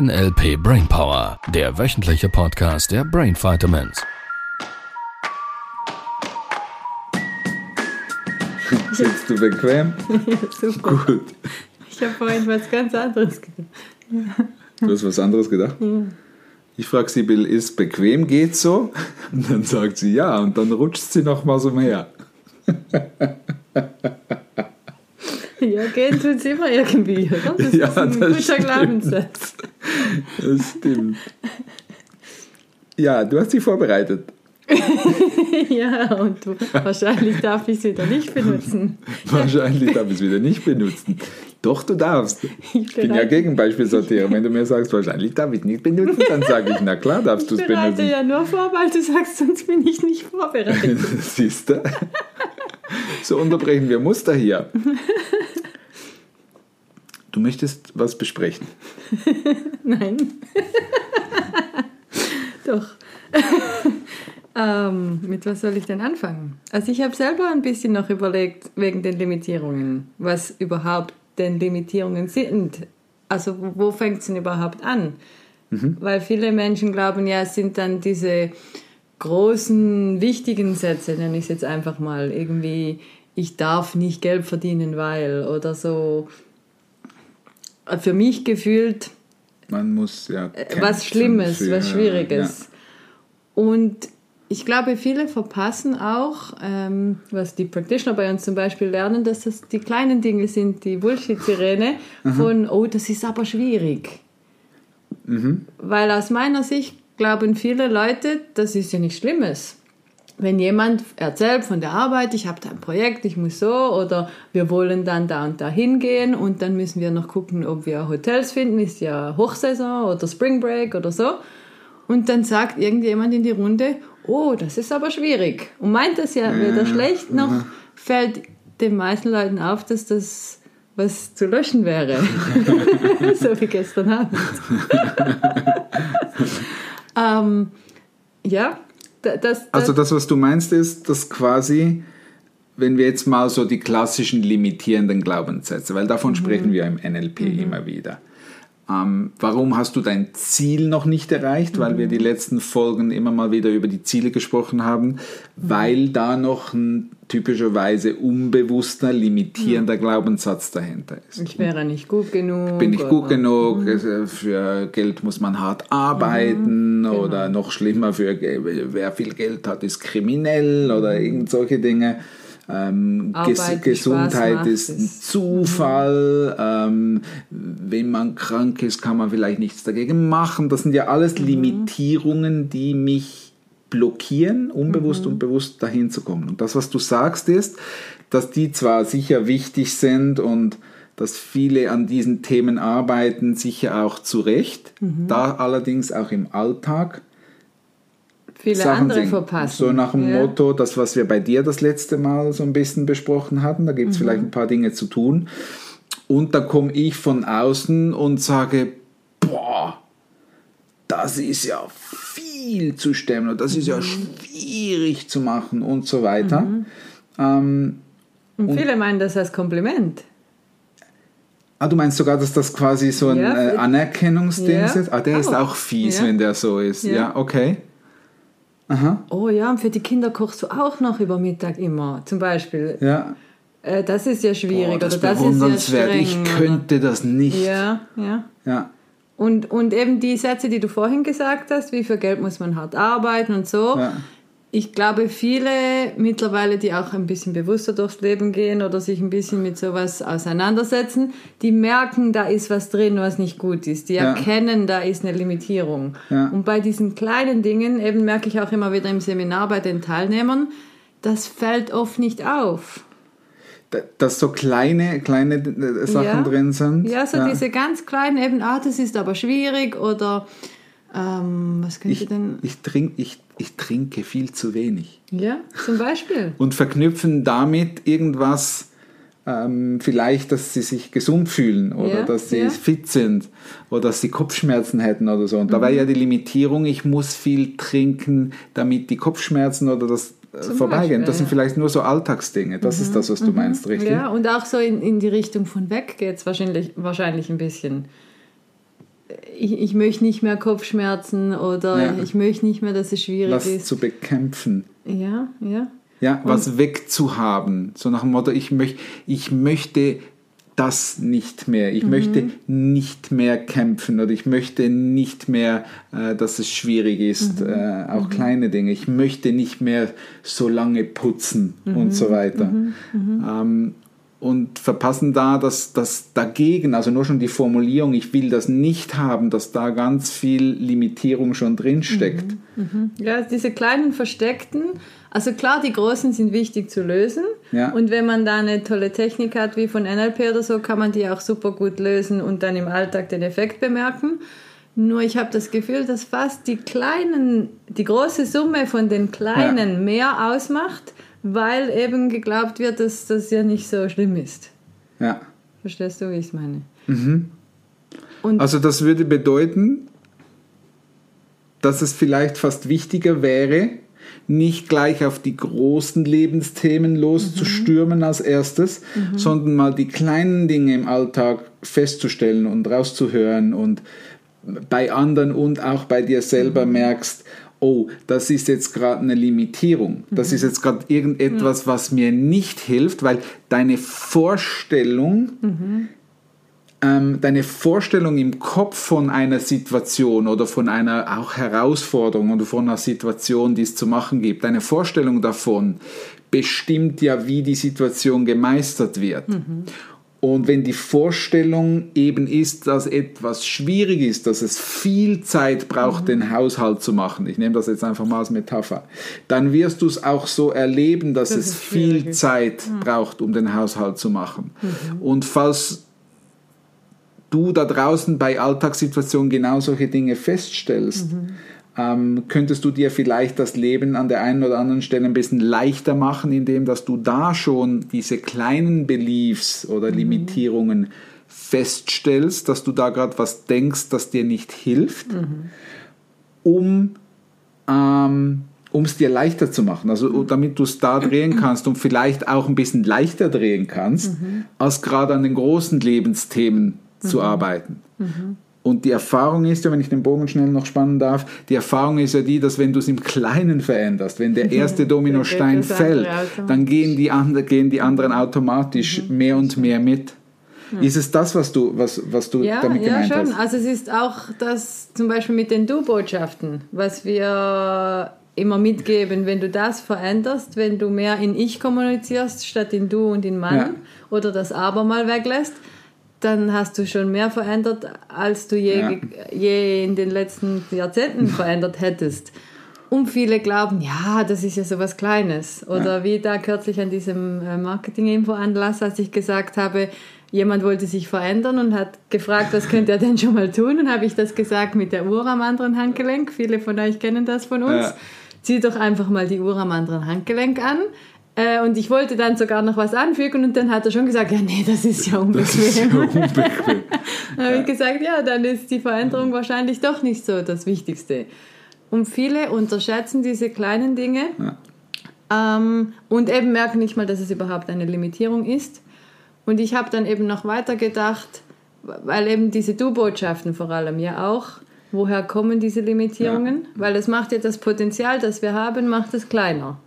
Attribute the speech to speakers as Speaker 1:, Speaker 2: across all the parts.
Speaker 1: NLP Brainpower, der wöchentliche Podcast der Brain Vitamins.
Speaker 2: Sitzt du bequem?
Speaker 3: Ja, super.
Speaker 2: Gut.
Speaker 3: Ich habe vorhin was ganz anderes gedacht.
Speaker 2: Du hast was anderes gedacht? Ich frage Sibyl, ist bequem, geht so? Und dann sagt sie ja und dann rutscht sie nochmal so her.
Speaker 3: Ja, gehen tut sie immer irgendwie, oder? Das
Speaker 2: Ja,
Speaker 3: ist ein
Speaker 2: das
Speaker 3: guter
Speaker 2: stimmt.
Speaker 3: Glaubenssatz.
Speaker 2: Das stimmt. Ja, du hast sie vorbereitet.
Speaker 3: Ja, und du, wahrscheinlich darf ich sie wieder nicht benutzen.
Speaker 2: Wahrscheinlich darf ich es wieder nicht benutzen. Doch, du darfst. Ich bin ja
Speaker 3: bereite-
Speaker 2: gegen Beispielsortierung. Wenn du mir sagst, wahrscheinlich darf ich es nicht benutzen, dann sage ich, na klar darfst du
Speaker 3: Ich
Speaker 2: es
Speaker 3: bereite
Speaker 2: benutzen.
Speaker 3: ja nur vor, weil du sagst, sonst bin ich nicht vorbereitet.
Speaker 2: Siehst du? So unterbrechen wir Muster hier. Du möchtest was besprechen.
Speaker 3: Nein. Doch. ähm, mit was soll ich denn anfangen? Also ich habe selber ein bisschen noch überlegt wegen den Limitierungen, was überhaupt denn Limitierungen sind. Also wo- wo fängt es denn überhaupt an? Weil viele Menschen glauben, ja, es sind dann diese großen, wichtigen Sätze, nenne ich es jetzt einfach mal, irgendwie, ich darf nicht Geld verdienen, weil oder so. Für mich gefühlt
Speaker 2: Man muss ja.
Speaker 3: Äh, was Schlimmes,
Speaker 2: für-
Speaker 3: was Schwieriges. Und ich glaube, viele verpassen auch, ähm, was die Practitioner bei uns zum Beispiel lernen, dass das die kleinen Dinge sind, die Bullshit-Sirene von, oh, das ist aber schwierig. Weil aus meiner Sicht glauben viele Leute, das ist ja nichts Schlimmes. Wenn jemand erzählt von der Arbeit, ich habe da ein Projekt, ich muss so, oder wir wollen dann da und da hingehen und dann müssen wir noch gucken, ob wir Hotels finden, ist ja Hochsaison oder Spring Break oder so. Und dann sagt irgendjemand in die Runde, oh, das ist aber schwierig. Und meint das ja weder schlecht, noch fällt den meisten Leuten auf, dass das was zu löschen wäre. so wie gestern Abend. ähm, ja, das, das,
Speaker 2: Also das, was du meinst, ist, dass quasi, wenn wir jetzt mal so die klassischen limitierenden Glaubenssätze, weil davon
Speaker 3: Mhm.
Speaker 2: sprechen wir im NLP immer wieder. Ähm, warum hast du dein Ziel noch nicht erreicht? Weil
Speaker 3: Mhm.
Speaker 2: wir die letzten Folgen immer mal wieder über die Ziele gesprochen haben,
Speaker 3: Mhm.
Speaker 2: weil da noch ein typischerweise unbewusster, limitierender Glaubenssatz dahinter ist.
Speaker 3: ich wäre nicht gut genug.
Speaker 2: Bin ich gut genug? äh, Für Geld muss man hart arbeiten
Speaker 3: genau.
Speaker 2: oder noch schlimmer, für wer viel Geld hat, ist kriminell oder irgend solche Dinge. Ähm, Ges
Speaker 3: Arbeit, die
Speaker 2: Gesundheit ist ein Zufall. Ähm, wenn man krank ist, kann man vielleicht nichts dagegen machen. Das sind ja alles Limitierungen, die mich blockieren, unbewusst und bewusst dahin zu kommen. Und das, was du sagst, ist, dass die zwar sicher wichtig sind und dass viele an diesen Themen arbeiten, sicher auch zu Recht, da allerdings auch im Alltag
Speaker 3: Viele
Speaker 2: Sachen
Speaker 3: andere
Speaker 2: sind.
Speaker 3: verpassen.
Speaker 2: So nach dem
Speaker 3: ja.
Speaker 2: Motto, das, was wir bei dir das letzte Mal so ein bisschen besprochen hatten, da gibt
Speaker 3: Mhm.
Speaker 2: es vielleicht ein paar Dinge zu tun. Und da komme ich von außen und sage, das ist ja viel zu stemmen und das ist
Speaker 3: Mhm.
Speaker 2: ja schwierig zu machen und so weiter. Ähm,
Speaker 3: Und viele meinen das als Kompliment.
Speaker 2: ah, du meinst sogar, dass das quasi so ein
Speaker 3: Ja,
Speaker 2: äh, Anerkennungsding
Speaker 3: Ja,
Speaker 2: ist? Ah, der ist
Speaker 3: auch.
Speaker 2: fies,
Speaker 3: Ja.
Speaker 2: wenn der so ist. Ja, okay. Aha,
Speaker 3: Oh ja, und für die Kinder kochst du auch noch über Mittag immer, zum Beispiel.
Speaker 2: ja.
Speaker 3: Äh, das ist ja schwierig
Speaker 2: Boah, das
Speaker 3: oder das ist ja streng.
Speaker 2: Ich könnte das nicht.
Speaker 3: Ja, ja.
Speaker 2: Ja.
Speaker 3: Und, und eben die Sätze, die du vorhin gesagt hast, wie viel Geld muss man hart arbeiten und so.
Speaker 2: Ja.
Speaker 3: Ich glaube, viele mittlerweile, die auch ein bisschen bewusster durchs Leben gehen oder sich ein bisschen mit sowas auseinandersetzen, die merken, da ist was drin, was nicht gut ist. Die
Speaker 2: Ja.
Speaker 3: erkennen, da ist eine Limitierung.
Speaker 2: Ja.
Speaker 3: Und bei diesen kleinen Dingen, eben merke ich auch immer wieder im Seminar bei den Teilnehmern, das fällt oft nicht auf.
Speaker 2: Da- Dass so kleine, kleine äh, Sachen
Speaker 3: Ja.
Speaker 2: drin sind.
Speaker 3: Ja, so diese ganz kleinen eben, ah, das ist aber schwierig oder ähm, was könnte
Speaker 2: ich,
Speaker 3: denn?
Speaker 2: ich, trink, ich, ich trinke viel zu wenig.
Speaker 3: Ja, zum Beispiel.
Speaker 2: Und verknüpfen damit irgendwas, ähm, vielleicht, dass sie sich gesund fühlen oder
Speaker 3: Ja,
Speaker 2: dass sie
Speaker 3: ja.
Speaker 2: fit sind oder dass sie Kopfschmerzen hätten oder so. Und da war
Speaker 3: Mhm.
Speaker 2: ja die Limitierung, ich muss viel trinken, damit die Kopfschmerzen oder das
Speaker 3: Zum
Speaker 2: vorbeigehen.
Speaker 3: Beispiel,
Speaker 2: das sind
Speaker 3: ja. Mhm.
Speaker 2: vielleicht nur so Alltagsdinge. Das ist das, was du meinst, richtig?
Speaker 3: Ja, und auch so in, in die Richtung von weg geht es wahrscheinlich, wahrscheinlich ein bisschen. ich, ich möchte nicht mehr Kopfschmerzen oder
Speaker 2: Ja.
Speaker 3: ich möchte nicht mehr, dass es schwierig
Speaker 2: Was
Speaker 3: ist.
Speaker 2: zu bekämpfen.
Speaker 3: Ja, ja.
Speaker 2: Ja, was wegzuhaben. So nach dem Motto, ich, möcht, ich möchte das nicht mehr. Ich möchte nicht mehr kämpfen oder ich möchte nicht mehr, äh, dass es schwierig ist. Äh, auch kleine Dinge. Ich möchte nicht mehr so lange putzen und so weiter. Ähm, und verpassen da das, das dagegen, also nur schon die Formulierung, ich will das nicht haben, dass da ganz viel Limitierung schon drin steckt.
Speaker 3: Ja, diese kleinen versteckten, also klar, die großen sind wichtig zu lösen.
Speaker 2: Ja.
Speaker 3: Und wenn man da eine tolle Technik hat, wie von NLP oder so, kann man die auch super gut lösen und dann im Alltag den Effekt bemerken. Nur ich habe das Gefühl, dass fast die kleinen, die große Summe von den kleinen mehr ausmacht, weil eben geglaubt wird, dass das ja nicht so schlimm ist.
Speaker 2: Ja.
Speaker 3: Verstehst du, wie ich es meine? Und
Speaker 2: Also das würde bedeuten, dass es vielleicht fast wichtiger wäre, nicht gleich auf die großen Lebensthemen loszustürmen als erstes, sondern mal die kleinen Dinge im Alltag festzustellen und rauszuhören und bei anderen und auch bei dir selber merkst, oh, das ist jetzt gerade eine Limitierung. Das ist jetzt gerade irgendetwas, was mir nicht hilft, weil deine Vorstellung ähm, deine Vorstellung im Kopf von einer Situation oder von einer auch Herausforderung oder von einer Situation, die es zu machen gibt, deine Vorstellung davon bestimmt ja, wie die Situation gemeistert wird. Und wenn die Vorstellung eben ist, dass etwas schwierig ist, dass es viel Zeit braucht, den Haushalt zu machen, ich nehme das jetzt einfach mal als Metapher, dann wirst du es auch so erleben, dass
Speaker 3: Dass
Speaker 2: es viel
Speaker 3: ist.
Speaker 2: Zeit braucht, um den Haushalt zu machen. Und falls du da draußen bei Alltagssituationen genau solche Dinge feststellst, ähm, könntest du dir vielleicht das Leben an der einen oder anderen Stelle ein bisschen leichter machen, indem dass du da schon diese kleinen Beliefs oder Limitierungen feststellst, dass du da gerade was denkst, das dir nicht hilft, um ähm, um es dir leichter zu machen, also damit du es da drehen kannst und vielleicht auch ein bisschen leichter drehen kannst, als gerade an den großen Lebensthemen zu arbeiten. Und die Erfahrung ist ja, wenn ich den Bogen schnell noch spannen darf, die Erfahrung ist ja die, dass wenn du es im Kleinen veränderst, wenn der erste Dominostein fällt, dann gehen die, andre, gehen die anderen automatisch mehr und mehr mit. Ist es das, was du, was, was du
Speaker 3: Ja,
Speaker 2: damit
Speaker 3: ja,
Speaker 2: gemeint
Speaker 3: schon.
Speaker 2: hast?
Speaker 3: Also es ist auch das zum Beispiel mit den Du-Botschaften, was wir immer mitgeben, wenn du das veränderst, wenn du mehr in Ich kommunizierst statt in Du und in Mann
Speaker 2: Ja.
Speaker 3: oder das Aber mal weglässt, dann hast du schon mehr verändert, als du je,
Speaker 2: Ja.
Speaker 3: je in den letzten Jahrzehnten verändert hättest. Und viele glauben, ja, das ist ja so was Kleines. Oder wie da kürzlich an diesem äh, Marketing-Info-Anlass, als ich gesagt habe, jemand wollte sich verändern und hat gefragt, was könnte er denn schon mal tun? Und habe ich das gesagt mit der Uhr am anderen Handgelenk. Viele von euch kennen das von uns.
Speaker 2: Ja.
Speaker 3: Zieh doch einfach mal die Uhr am anderen Handgelenk an. Äh, Und ich wollte dann sogar noch was anfügen und dann hat er schon gesagt, ja, nee, das ist ja unbequem.
Speaker 2: Das ist ja unbequem.
Speaker 3: Dann habe ich gesagt, ja, dann ist die Veränderung wahrscheinlich doch nicht so das Wichtigste. Und viele unterschätzen diese kleinen Dinge ähm, und eben merken nicht mal, dass es überhaupt eine Limitierung ist. Und ich habe dann eben noch weiter gedacht, weil eben diese Du-Botschaften vor allem ja auch, woher kommen diese Limitierungen? Weil es macht ja das Potenzial, das wir haben, macht es kleiner.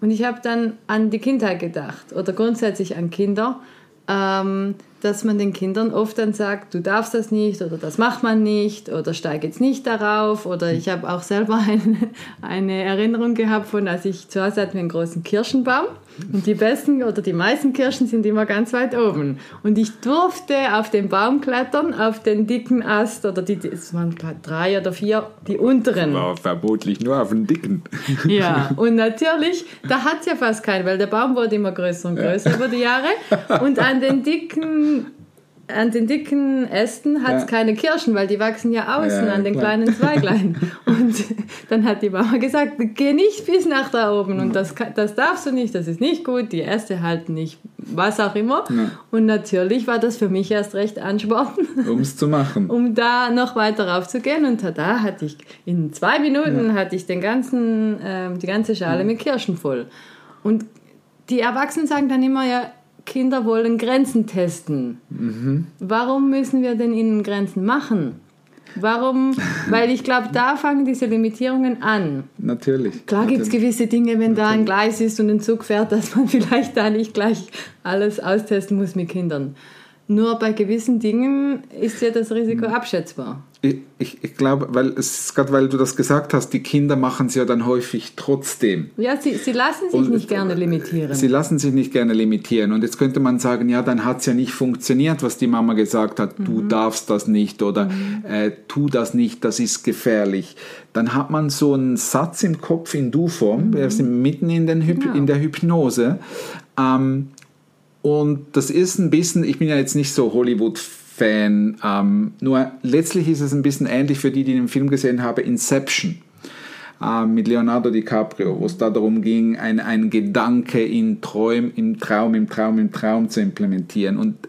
Speaker 3: Und ich habe dann an die Kindheit gedacht oder grundsätzlich an Kinder, ähm, dass man den Kindern oft dann sagt, du darfst das nicht oder das macht man nicht oder steig jetzt nicht darauf. Oder ich habe auch selber eine, eine Erinnerung gehabt von, als ich zu Hause hatten wir einen großen Kirschenbaum und die besten oder die meisten Kirschen sind immer ganz weit oben. Und ich durfte auf den Baum klettern, auf den dicken Ast oder die, es waren drei oder vier, die unteren.
Speaker 2: War vermutlich nur auf den Dicken.
Speaker 3: Ja, und natürlich, da hat es ja fast keinen, weil der Baum wurde immer größer und größer über die Jahre. Und an den dicken, an den dicken Ästen hat es
Speaker 2: Ja.
Speaker 3: keine Kirschen, weil die wachsen ja außen
Speaker 2: Ja,
Speaker 3: an den
Speaker 2: klar.
Speaker 3: kleinen Zweiglein. Und dann hat die Mama gesagt, geh nicht bis nach da oben und das, das darfst du nicht, das ist nicht gut, die Äste halten nicht, was auch immer. Und natürlich war das für mich erst recht Ansporn,
Speaker 2: Um es zu machen.
Speaker 3: um da noch weiter raufzugehen. Und da hatte ich in zwei Minuten hatte ich den ganzen, ähm, die ganze Schale mit Kirschen voll. Und die Erwachsenen sagen dann immer ja, Kinder wollen Grenzen testen. Warum müssen wir denn ihnen Grenzen machen? Warum? Weil ich glaube, da fangen diese Limitierungen an.
Speaker 2: Natürlich.
Speaker 3: Klar gibt es gewisse Dinge, wenn da ein Gleis ist und ein Zug fährt, dass man vielleicht da nicht gleich alles austesten muss mit Kindern. Nur bei gewissen Dingen ist ja das Risiko
Speaker 2: Mhm.
Speaker 3: abschätzbar.
Speaker 2: Ich, ich, ich glaube, weil es gerade weil du das gesagt hast, die Kinder machen es ja dann häufig trotzdem.
Speaker 3: Ja, sie, sie lassen sich
Speaker 2: Und-
Speaker 3: nicht gerne limitieren.
Speaker 2: Sie lassen sich nicht gerne limitieren. Und jetzt könnte man sagen, ja, dann hat es ja nicht funktioniert, was die Mama gesagt hat, du darfst das nicht oder äh, tu das nicht, das ist gefährlich. Dann hat man so einen Satz im Kopf in Du-Form, wir sind mitten in, den Hyp
Speaker 3: Genau.
Speaker 2: in der Hypnose. Ähm, und das ist ein bisschen, ich bin ja jetzt nicht so Hollywood-Fan, ähm, nur letztlich ist es ein bisschen ähnlich für die, die den Film gesehen haben, Inception äh, mit Leonardo DiCaprio, wo es da darum ging, ein, ein Gedanke in Träum, im Traum, im Traum, im Traum zu implementieren. Und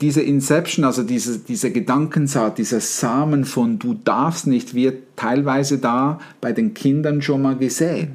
Speaker 2: diese Inception, also diese, diese Gedankensaat, dieser Samen von du darfst nicht, wird teilweise da bei den Kindern schon mal gesät.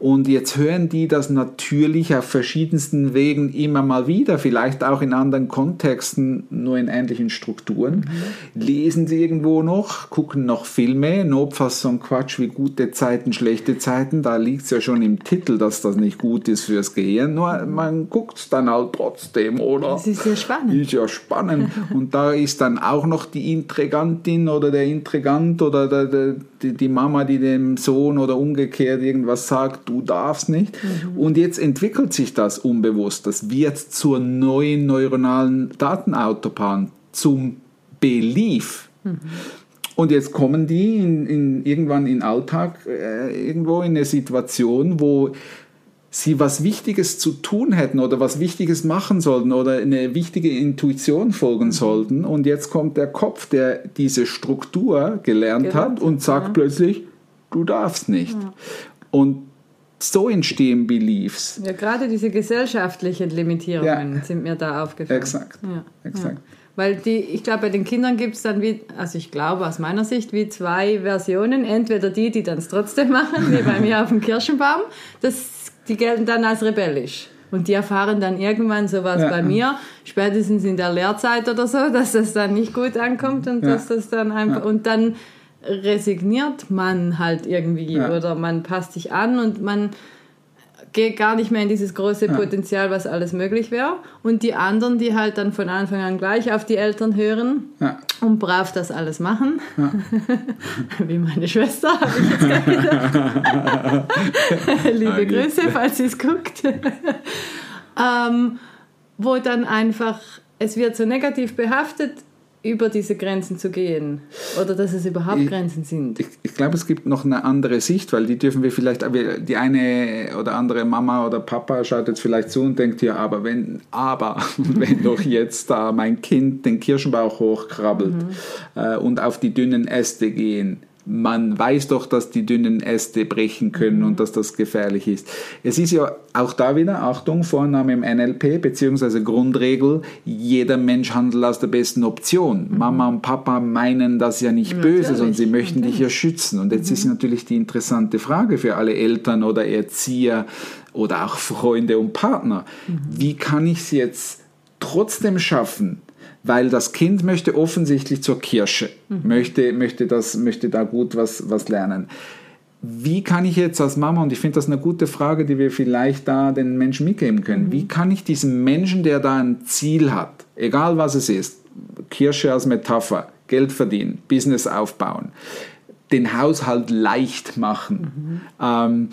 Speaker 2: Und jetzt hören die das natürlich auf verschiedensten Wegen immer mal wieder, vielleicht auch in anderen Kontexten, nur in ähnlichen Strukturen. Lesen sie irgendwo noch, gucken noch Filme, notfalls so ein Quatsch wie gute Zeiten, schlechte Zeiten. Da liegt es ja schon im Titel, dass das nicht gut ist fürs Gehirn. Nur man guckt es dann halt trotzdem, oder?
Speaker 3: Das ist ja spannend.
Speaker 2: Ist ja spannend. Und da ist dann auch noch die Intrigantin oder der Intrigant oder der, der, die, die Mama, die dem Sohn oder umgekehrt irgendwas sagt, du darfst nicht. Und jetzt entwickelt sich das unbewusst. Das wird zur neuen neuronalen Datenautobahn, zum Belief. Und jetzt kommen die in, in, irgendwann in Alltag äh, irgendwo in eine Situation, wo sie was Wichtiges zu tun hätten oder was Wichtiges machen sollten oder eine wichtige Intuition folgen sollten. Und jetzt kommt der Kopf, der diese Struktur gelernt,
Speaker 3: Gelernt
Speaker 2: hat und sagt
Speaker 3: ja.
Speaker 2: plötzlich, du darfst nicht. Und so entstehen Beliefs.
Speaker 3: Ja, gerade diese gesellschaftlichen Limitierungen
Speaker 2: Ja.
Speaker 3: sind mir da aufgefallen.
Speaker 2: Exakt.
Speaker 3: Ja.
Speaker 2: Exakt.
Speaker 3: Ja. Weil die, ich glaube, bei den Kindern gibt es dann wie, also ich glaube aus meiner Sicht, wie zwei Versionen. Entweder die, die dann es trotzdem machen, wie bei mir auf dem Kirschenbaum, das, die gelten dann als rebellisch. Und die erfahren dann irgendwann sowas
Speaker 2: Ja.
Speaker 3: bei mir, spätestens in der Lehrzeit oder so, dass das dann nicht gut ankommt und dass das dann einfach, und dann resigniert man halt irgendwie
Speaker 2: Ja.
Speaker 3: oder man passt sich an und man geht gar nicht mehr in dieses große Potenzial, was alles möglich wäre. Und die anderen, die halt dann von Anfang an gleich auf die Eltern hören
Speaker 2: Ja.
Speaker 3: und brav das alles machen, wie meine Schwester, habe ich jetzt gerade gedacht. Liebe Grüße, falls sie es guckt. ähm, wo dann einfach, es wird so negativ behaftet, über diese Grenzen zu gehen. Oder dass es überhaupt
Speaker 2: Ich-
Speaker 3: Grenzen sind.
Speaker 2: Ich, ich glaube, es gibt noch eine andere Sicht, weil die dürfen wir vielleicht, die eine oder andere Mama oder Papa schaut jetzt vielleicht zu und denkt, ja, aber wenn, aber, wenn doch jetzt da mein Kind den Kirschenbauch hochkrabbelt äh, und auf die dünnen Äste gehen, man weiß doch, dass die dünnen Äste brechen können und dass das gefährlich ist. Es ist ja auch da wieder, Achtung, Vorname im NLP, beziehungsweise Grundregel, jeder Mensch handelt aus der besten Option. Mama und Papa meinen das ja nicht böse, sondern sie
Speaker 3: Natürlich,
Speaker 2: möchten dich ja schützen. Und jetzt ist natürlich die interessante Frage für alle Eltern oder Erzieher oder auch Freunde und Partner. Wie kann ich es jetzt trotzdem schaffen? Weil das Kind möchte offensichtlich zur Kirche, möchte, möchte, das, möchte da gut was, was lernen. Wie kann ich jetzt als Mama, und ich finde das eine gute Frage, die wir vielleicht da den Menschen mitgeben können, wie kann ich diesem Menschen, der da ein Ziel hat, egal was es ist, Kirche als Metapher, Geld verdienen, Business aufbauen, den Haushalt leicht machen, ähm,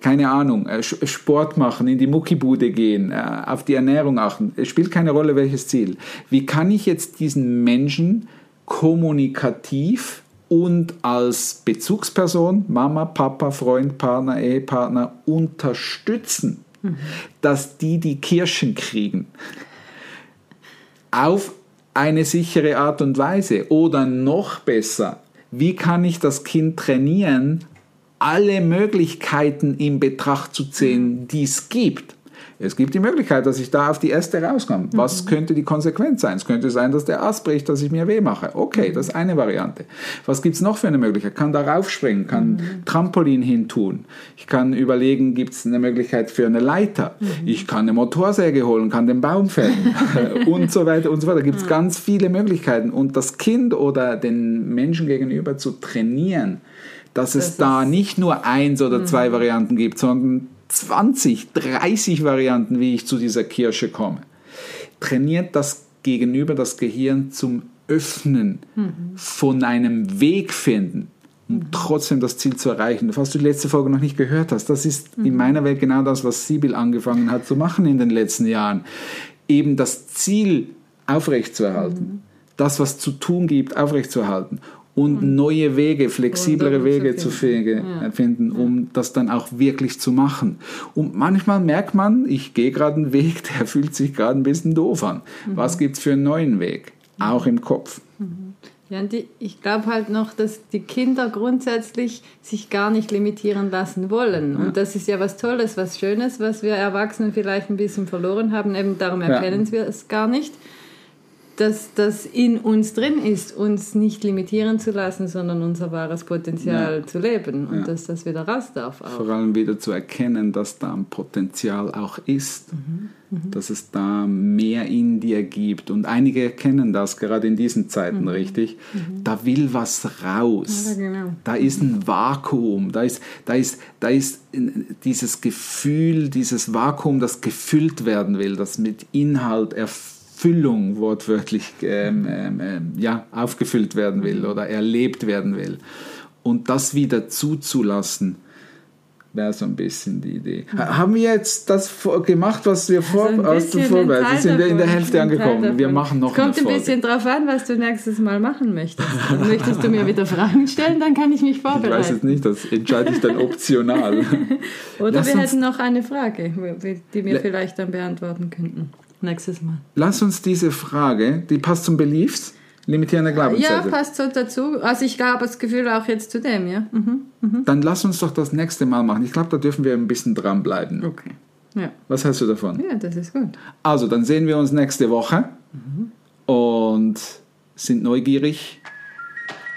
Speaker 2: keine Ahnung, äh, Sport machen, in die Muckibude gehen, äh, auf die Ernährung achten. Es spielt keine Rolle, welches Ziel. Wie kann ich jetzt diesen Menschen kommunikativ und als Bezugsperson, Mama, Papa, Freund, Partner, Ehepartner unterstützen, dass die die Kirschen kriegen? auf eine sichere Art und Weise. Oder noch besser, wie kann ich das Kind trainieren, alle Möglichkeiten in Betracht zu ziehen, die es gibt? Es gibt die Möglichkeit, dass ich da auf die Äste rauskomme. Was
Speaker 3: Mhm.
Speaker 2: könnte die Konsequenz sein? Es könnte sein, dass der Ast bricht, dass ich mir weh mache.
Speaker 3: Mhm.
Speaker 2: Okay, das ist eine Variante. Was gibt es noch für eine Möglichkeit? Kann da raufspringen, kann
Speaker 3: Mhm.
Speaker 2: Trampolin hin tun. Ich kann überlegen, gibt es eine Möglichkeit für eine Leiter?
Speaker 3: Mhm.
Speaker 2: Ich kann eine Motorsäge holen, kann den Baum fällen und so weiter und so weiter. Da gibt es ganz viele Möglichkeiten. Und das Kind oder den Menschen gegenüber zu trainieren, dass es
Speaker 3: Das
Speaker 2: da
Speaker 3: ist-
Speaker 2: nicht nur eins oder zwei Varianten gibt, sondern 20, 30 Varianten, wie ich zu dieser Kirsche komme. Trainiert das Gegenüber, das Gehirn zum Öffnen von einem Weg finden, um trotzdem das Ziel zu erreichen. Falls du die letzte Folge noch nicht gehört hast, das ist in meiner Welt genau das, was Sibyl angefangen hat zu machen in den letzten Jahren. Eben das Ziel aufrechtzuerhalten, das, was zu tun gibt, aufrechtzuerhalten und neue Wege, flexiblere
Speaker 3: Und
Speaker 2: Wege
Speaker 3: zu
Speaker 2: zu fege- äh, finden, um das dann auch wirklich zu machen. Und manchmal merkt man, ich gehe gerade einen Weg, der fühlt sich gerade ein bisschen doof an. Was gibt es für einen neuen Weg? Auch im Kopf.
Speaker 3: Ja, und die, ich glaube halt noch, dass die Kinder grundsätzlich sich gar nicht limitieren lassen wollen. Und das ist ja was Tolles, was Schönes, was wir Erwachsenen vielleicht ein bisschen verloren haben. Eben darum erkennen wir es gar nicht, dass das in uns drin ist, uns nicht limitieren zu lassen, sondern unser wahres Potenzial zu leben. Und
Speaker 2: Ja.
Speaker 3: dass das wieder raus darf auch.
Speaker 2: Vor allem wieder zu erkennen, dass da ein Potenzial auch ist. Dass es da mehr in dir gibt. Und einige erkennen das gerade in diesen Zeiten richtig. Da will was raus.
Speaker 3: Ja, genau.
Speaker 2: Da ist ein Vakuum. Da ist, da ist, da ist dieses Gefühl, dieses Vakuum, das gefüllt werden will, das mit Inhalt Erfüllung wortwörtlich ähm, ähm, ähm, ja, aufgefüllt werden will oder erlebt werden will. Und das wieder zuzulassen, wäre so ein bisschen die Idee. Ha- Haben wir jetzt das gemacht, was wir vor,
Speaker 3: Also
Speaker 2: aus dem
Speaker 3: Teil
Speaker 2: sind wir in der
Speaker 3: davon,
Speaker 2: Hälfte angekommen. Wir
Speaker 3: davon.
Speaker 2: machen noch
Speaker 3: Es kommt
Speaker 2: eine
Speaker 3: ein bisschen drauf an, was du nächstes Mal machen möchtest. Möchtest du mir wieder Fragen stellen, dann kann ich mich
Speaker 2: Ich weiß
Speaker 3: vorbereiten.
Speaker 2: jetzt nicht, das entscheide ich dann optional.
Speaker 3: Oder
Speaker 2: Lass
Speaker 3: wir hätten noch eine Frage, die wir
Speaker 2: Le-
Speaker 3: vielleicht dann beantworten könnten. Nächstes Mal.
Speaker 2: Lass uns diese Frage, die passt zum Beliefs, limitierende
Speaker 3: Ja,
Speaker 2: Glaubenssätze.
Speaker 3: passt so dazu. Also ich habe das Gefühl auch jetzt zu dem, ja. Mhm.
Speaker 2: Dann lass uns doch das nächste Mal machen. Ich glaube, da dürfen wir ein bisschen dranbleiben.
Speaker 3: Okay. Ja.
Speaker 2: Was hältst du davon?
Speaker 3: ja, das ist gut.
Speaker 2: Also, dann sehen wir uns nächste Woche und sind neugierig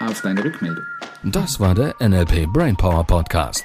Speaker 2: auf deine Rückmeldung.
Speaker 1: Das war der NLP Brainpower Podcast.